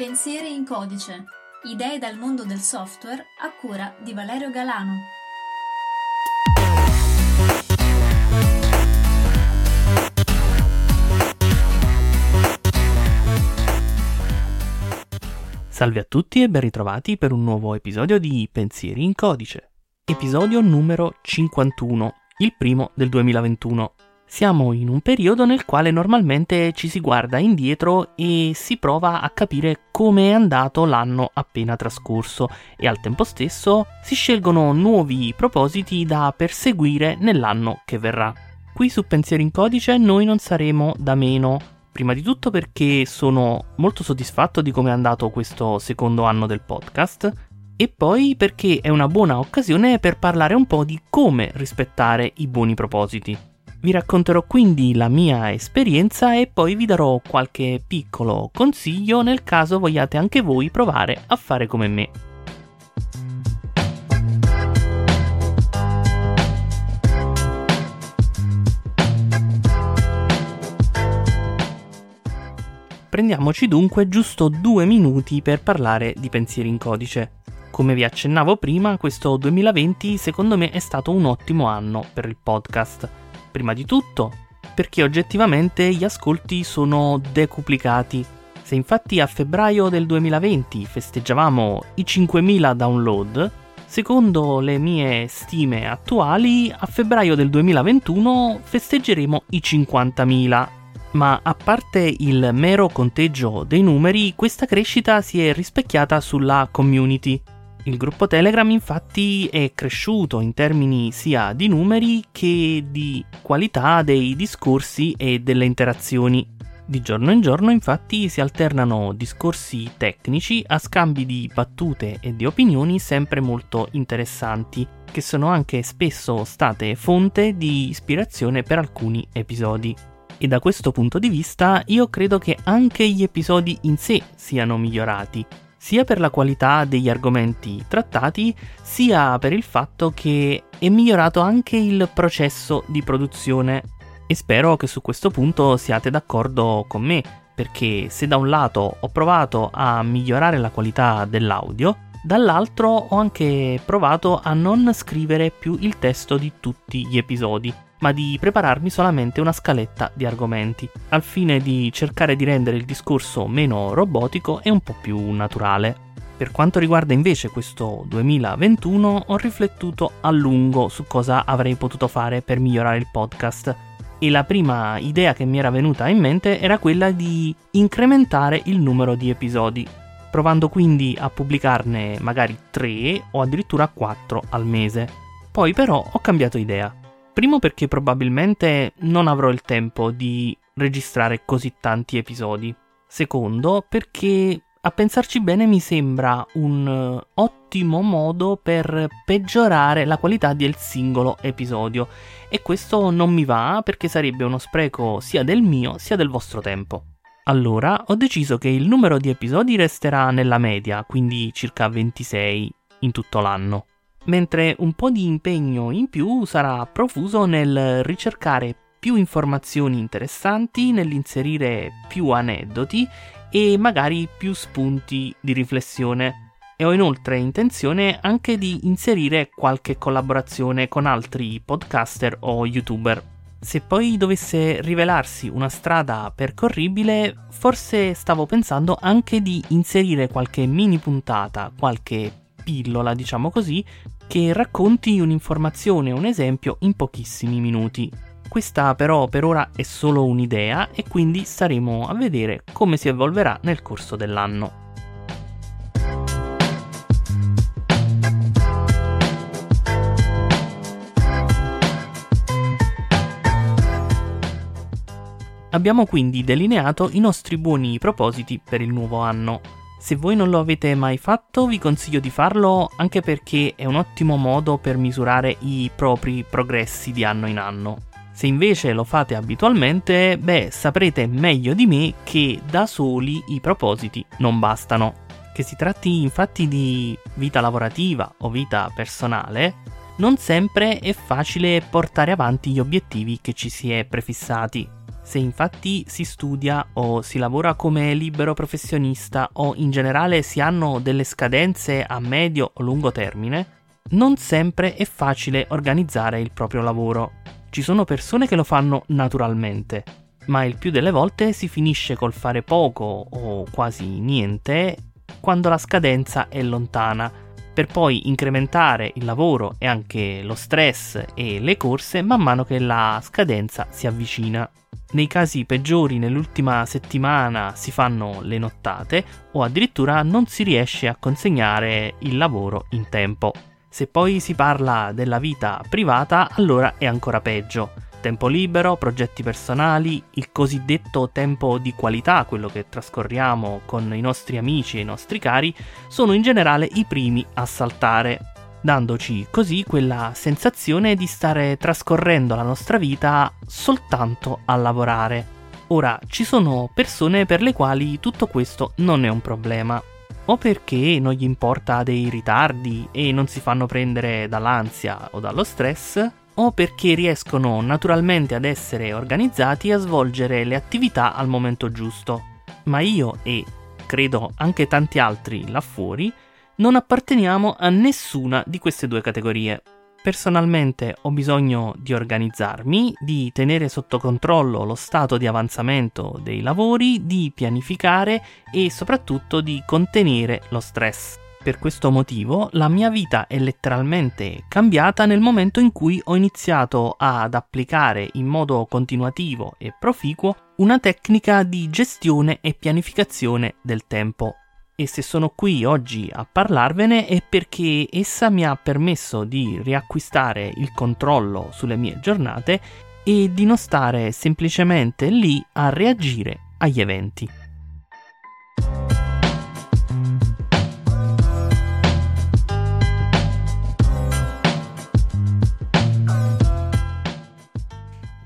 Pensieri in codice. Idee dal mondo del software a cura di Valerio Galano. Salve a tutti e ben ritrovati per un nuovo episodio di Pensieri in codice. Episodio numero 51, il primo del 2021. Siamo in un periodo nel quale normalmente ci si guarda indietro e si prova a capire come è andato l'anno appena trascorso e al tempo stesso si scelgono nuovi propositi da perseguire nell'anno che verrà. Qui su Pensieri in Codice noi non saremo da meno. Prima di tutto perché sono molto soddisfatto di come è andato questo secondo anno del podcast e poi perché è una buona occasione per parlare un po' di come rispettare i buoni propositi. Vi racconterò quindi la mia esperienza e poi vi darò qualche piccolo consiglio nel caso vogliate anche voi provare a fare come me. Prendiamoci dunque giusto due minuti per parlare di pensieri in codice. Come vi accennavo prima, questo 2020 secondo me è stato un ottimo anno per il podcast Prima di tutto, perché oggettivamente gli ascolti sono decuplicati. Se infatti a febbraio del 2020 festeggiavamo i 5.000 download, secondo le mie stime attuali, a febbraio del 2021 festeggeremo i 50.000. Ma a parte il mero conteggio dei numeri, questa crescita si è rispecchiata sulla community. Il gruppo Telegram infatti è cresciuto in termini sia di numeri che di qualità dei discorsi e delle interazioni. Di giorno in giorno infatti si alternano discorsi tecnici a scambi di battute e di opinioni sempre molto interessanti, che sono anche spesso state fonte di ispirazione per alcuni episodi. E da questo punto di vista io credo che anche gli episodi in sé siano migliorati, sia per la qualità degli argomenti trattati, sia per il fatto che è migliorato anche il processo di produzione. E spero che su questo punto siate d'accordo con me, perché se da un lato ho provato a migliorare la qualità dell'audio, dall'altro ho anche provato a non scrivere più il testo di tutti gli episodi ma di prepararmi solamente una scaletta di argomenti, al fine di cercare di rendere il discorso meno robotico e un po' più naturale. Per quanto riguarda invece questo 2021, ho riflettuto a lungo su cosa avrei potuto fare per migliorare il podcast e la prima idea che mi era venuta in mente era quella di incrementare il numero di episodi, provando quindi a pubblicarne magari 3 o addirittura 4 al mese. Poi però ho cambiato idea Primo perché probabilmente non avrò il tempo di registrare così tanti episodi. Secondo perché a pensarci bene mi sembra un ottimo modo per peggiorare la qualità del singolo episodio e questo non mi va perché sarebbe uno spreco sia del mio sia del vostro tempo. Allora ho deciso che il numero di episodi resterà nella media, quindi circa 26 in tutto l'anno mentre un po' di impegno in più sarà profuso nel ricercare più informazioni interessanti, nell'inserire più aneddoti e magari più spunti di riflessione. E ho inoltre intenzione anche di inserire qualche collaborazione con altri podcaster o youtuber. Se poi dovesse rivelarsi una strada percorribile, forse stavo pensando anche di inserire qualche mini puntata, qualche pillola, diciamo così, che racconti un'informazione un esempio in pochissimi minuti. Questa però per ora è solo un'idea e quindi staremo a vedere come si evolverà nel corso dell'anno. Abbiamo quindi delineato i nostri buoni propositi per il nuovo anno. Se voi non lo avete mai fatto, vi consiglio di farlo anche perché è un ottimo modo per misurare i propri progressi di anno in anno. Se invece lo fate abitualmente, beh, saprete meglio di me che da soli i propositi non bastano. Che si tratti infatti di vita lavorativa o vita personale, non sempre è facile portare avanti gli obiettivi che ci si è prefissati Se infatti si studia o si lavora come libero professionista o in generale si hanno delle scadenze a medio o lungo termine, non sempre è facile organizzare il proprio lavoro. Ci sono persone che lo fanno naturalmente, ma il più delle volte si finisce col fare poco o quasi niente quando la scadenza è lontana, per poi incrementare il lavoro e anche lo stress e le corse man mano che la scadenza si avvicina. Nei casi peggiori nell'ultima settimana si fanno le nottate o addirittura non si riesce a consegnare il lavoro in tempo. Se poi si parla della vita privata, allora è ancora peggio. Tempo libero, progetti personali, il cosiddetto tempo di qualità, quello che trascorriamo con i nostri amici e i nostri cari, sono in generale i primi a saltare, dandoci così quella sensazione di stare trascorrendo la nostra vita soltanto a lavorare. Ora, ci sono persone per le quali tutto questo non è un problema, o perché non gli importa dei ritardi e non si fanno prendere dall'ansia o dallo stress, o perché riescono naturalmente ad essere organizzati e a svolgere le attività al momento giusto. Ma io e credo anche tanti altri là fuori non apparteniamo a nessuna di queste due categorie. Personalmente ho bisogno di organizzarmi, di tenere sotto controllo lo stato di avanzamento dei lavori, di pianificare e soprattutto di contenere lo stress. Per questo motivo la mia vita è letteralmente cambiata nel momento in cui ho iniziato ad applicare in modo continuativo e proficuo una tecnica di gestione e pianificazione del tempo e se sono qui oggi a parlarvene è perché essa mi ha permesso di riacquistare il controllo sulle mie giornate e di non stare semplicemente lì a reagire agli eventi.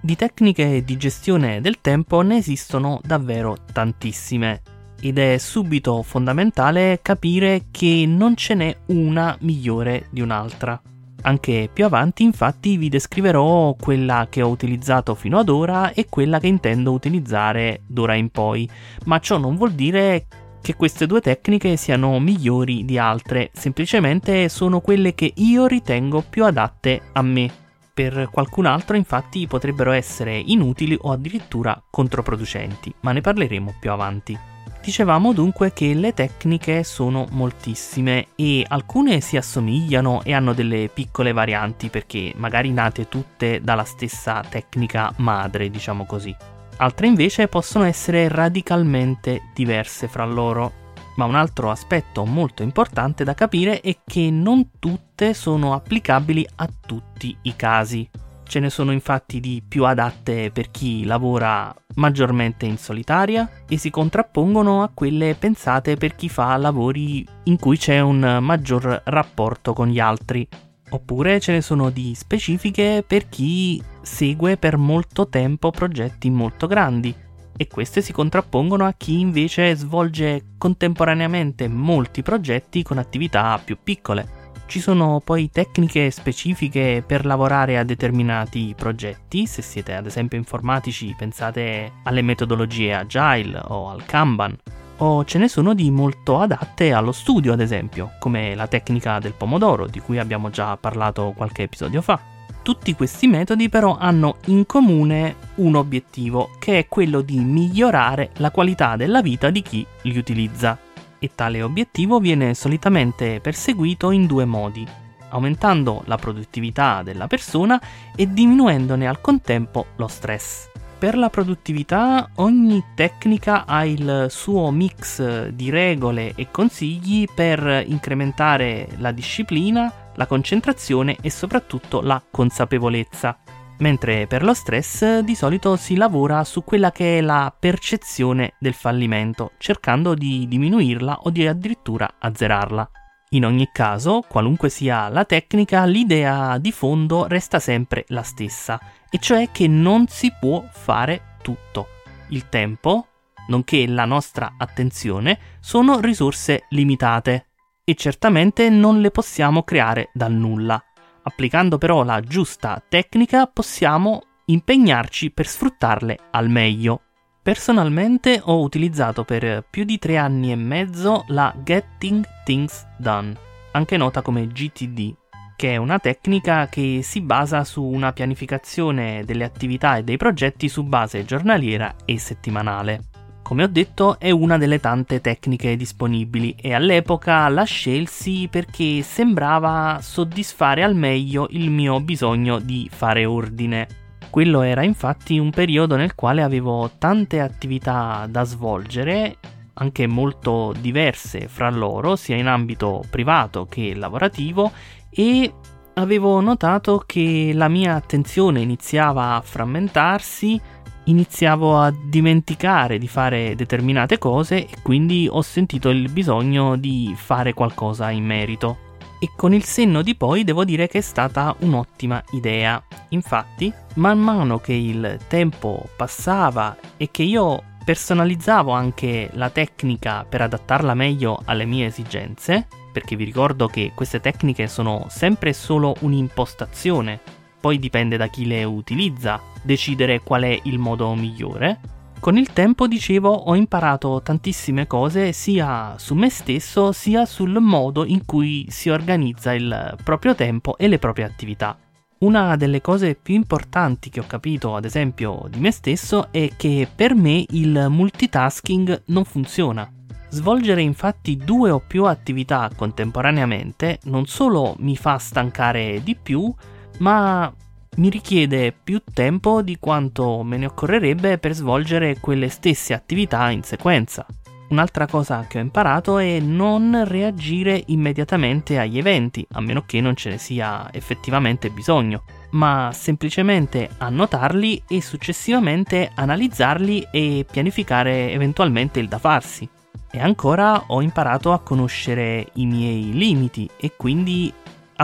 Di tecniche di gestione del tempo ne esistono davvero tantissime ed è subito fondamentale capire che non ce n'è una migliore di un'altra. Anche più avanti infatti vi descriverò quella che ho utilizzato fino ad ora e quella che intendo utilizzare d'ora in poi, ma ciò non vuol dire che queste due tecniche siano migliori di altre, semplicemente sono quelle che io ritengo più adatte a me. Per qualcun altro infatti potrebbero essere inutili o addirittura controproducenti, ma ne parleremo più avanti. Dicevamo dunque che le tecniche sono moltissime e alcune si assomigliano e hanno delle piccole varianti perché magari nate tutte dalla stessa tecnica madre, diciamo così. Altre invece possono essere radicalmente diverse fra loro. Ma un altro aspetto molto importante da capire è che non tutte sono applicabili a tutti i casi. Ce ne sono infatti di più adatte per chi lavora maggiormente in solitaria e si contrappongono a quelle pensate per chi fa lavori in cui c'è un maggior rapporto con gli altri. Oppure ce ne sono di specifiche per chi segue per molto tempo progetti molto grandi e queste si contrappongono a chi invece svolge contemporaneamente molti progetti con attività più piccole. Ci sono poi tecniche specifiche per lavorare a determinati progetti, se siete ad esempio informatici pensate alle metodologie agile o al Kanban, o ce ne sono di molto adatte allo studio ad esempio, come la tecnica del pomodoro di cui abbiamo già parlato qualche episodio fa. Tutti questi metodi però hanno in comune un obiettivo, che è quello di migliorare la qualità della vita di chi li utilizza e tale obiettivo viene solitamente perseguito in due modi, aumentando la produttività della persona e diminuendone al contempo lo stress. Per la produttività ogni tecnica ha il suo mix di regole e consigli per incrementare la disciplina, la concentrazione e soprattutto la consapevolezza mentre per lo stress di solito si lavora su quella che è la percezione del fallimento, cercando di diminuirla o di addirittura azzerarla. In ogni caso, qualunque sia la tecnica, l'idea di fondo resta sempre la stessa, e cioè che non si può fare tutto. Il tempo, nonché la nostra attenzione, sono risorse limitate e certamente non le possiamo creare dal nulla. Applicando però la giusta tecnica possiamo impegnarci per sfruttarle al meglio. Personalmente ho utilizzato per più di tre anni e mezzo la Getting Things Done, anche nota come GTD, che è una tecnica che si basa su una pianificazione delle attività e dei progetti su base giornaliera e settimanale. Come ho detto, è una delle tante tecniche disponibili e all'epoca la scelsi perché sembrava soddisfare al meglio il mio bisogno di fare ordine. Quello era infatti un periodo nel quale avevo tante attività da svolgere, anche molto diverse fra loro, sia in ambito privato che lavorativo, e avevo notato che la mia attenzione iniziava a frammentarsi, iniziavo a dimenticare di fare determinate cose e quindi ho sentito il bisogno di fare qualcosa in merito. E con il senno di poi devo dire che è stata un'ottima idea. Infatti, man mano che il tempo passava e che io personalizzavo anche la tecnica per adattarla meglio alle mie esigenze, perché vi ricordo che queste tecniche sono sempre solo un'impostazione, poi dipende da chi le utilizza decidere qual è il modo migliore. Con il tempo, dicevo, ho imparato tantissime cose sia su me stesso sia sul modo in cui si organizza il proprio tempo e le proprie attività. Una delle cose più importanti che ho capito, ad esempio, di me stesso è che per me il multitasking non funziona. Svolgere infatti due o più attività contemporaneamente non solo mi fa stancare di più, ma mi richiede più tempo di quanto me ne occorrerebbe per svolgere quelle stesse attività in sequenza. Un'altra cosa che ho imparato è non reagire immediatamente agli eventi, a meno che non ce ne sia effettivamente bisogno, ma semplicemente annotarli e successivamente analizzarli e pianificare eventualmente il da farsi. E ancora ho imparato a conoscere i miei limiti e quindi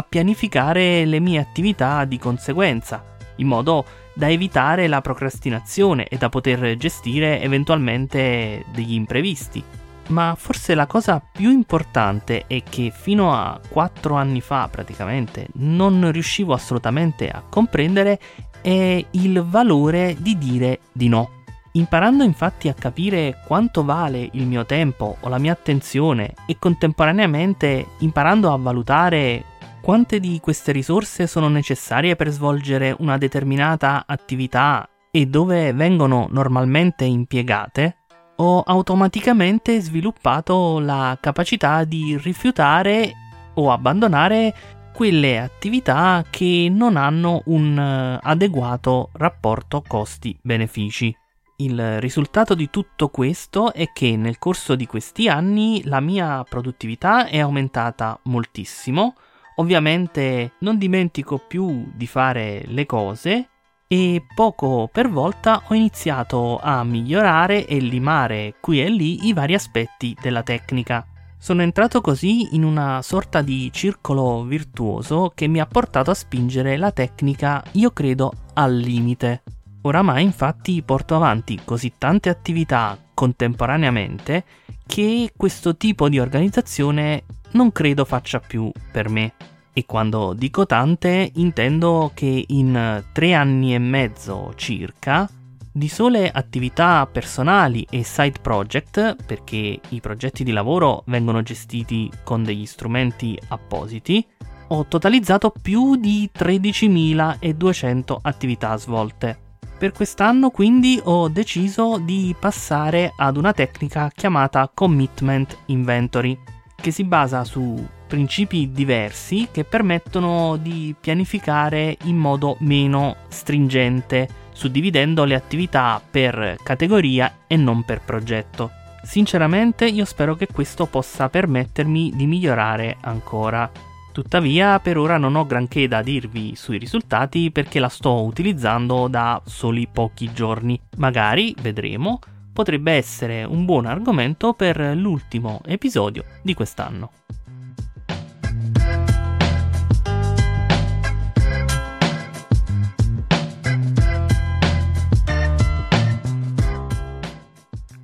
a pianificare le mie attività di conseguenza, in modo da evitare la procrastinazione e da poter gestire eventualmente degli imprevisti. Ma forse la cosa più importante è che fino a 4 anni fa praticamente non riuscivo assolutamente a comprendere è il valore di dire di no. Imparando infatti a capire quanto vale il mio tempo o la mia attenzione e contemporaneamente imparando a valutare quante di queste risorse sono necessarie per svolgere una determinata attività e dove vengono normalmente impiegate, ho automaticamente sviluppato la capacità di rifiutare o abbandonare quelle attività che non hanno un eh, adeguato rapporto costi-benefici. Il risultato di tutto questo è che nel corso di questi anni la mia produttività è aumentata moltissimo, ovviamente non dimentico più di fare le cose e poco per volta ho iniziato a migliorare e limare qui e lì i vari aspetti della tecnica. Sono entrato così in una sorta di circolo virtuoso che mi ha portato a spingere la tecnica, io credo, al limite. Oramai infatti porto avanti così tante attività contemporaneamente che questo tipo di organizzazione non credo faccia più per me. E quando dico tante intendo che in tre anni e mezzo circa di sole attività personali e side project, perché i progetti di lavoro vengono gestiti con degli strumenti appositi, ho totalizzato più di 13.200 attività svolte. Per quest'anno quindi ho deciso di passare ad una tecnica chiamata Commitment Inventory, che si basa su principi diversi che permettono di pianificare in modo meno stringente, suddividendo le attività per categoria e non per progetto. Sinceramente io spero che questo possa permettermi di migliorare ancora. Tuttavia, per ora non ho granché da dirvi sui risultati perché la sto utilizzando da soli pochi giorni. Magari, vedremo, potrebbe essere un buon argomento per l'ultimo episodio di quest'anno.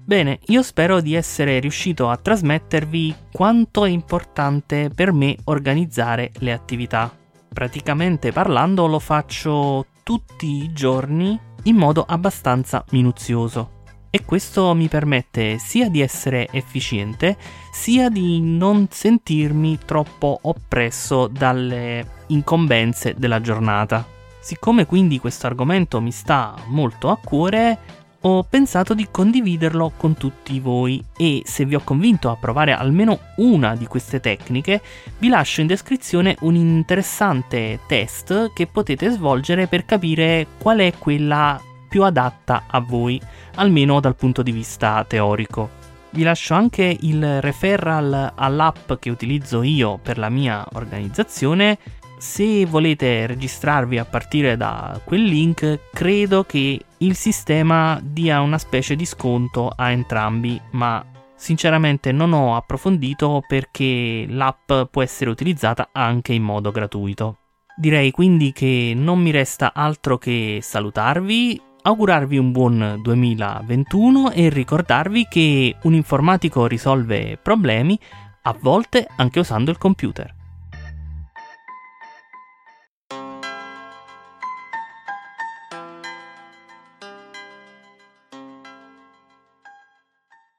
Bene, io spero di essere riuscito a trasmettervi quanto è importante per me organizzare le attività. Praticamente parlando lo faccio tutti i giorni in modo abbastanza minuzioso e questo mi permette sia di essere efficiente sia di non sentirmi troppo oppresso dalle incombenze della giornata. Siccome quindi questo argomento mi sta molto a cuore, ho pensato di condividerlo con tutti voi e se vi ho convinto a provare almeno una di queste tecniche, vi lascio in descrizione un interessante test che potete svolgere per capire qual è quella più adatta a voi, almeno dal punto di vista teorico. Vi lascio anche il referral all'app che utilizzo io per la mia organizzazione se volete registrarvi a partire da quel link, credo che il sistema dia una specie di sconto a entrambi, ma sinceramente non ho approfondito perché l'app può essere utilizzata anche in modo gratuito. Direi quindi che non mi resta altro che salutarvi, augurarvi un buon 2021 e ricordarvi che un informatico risolve problemi, a volte anche usando il computer.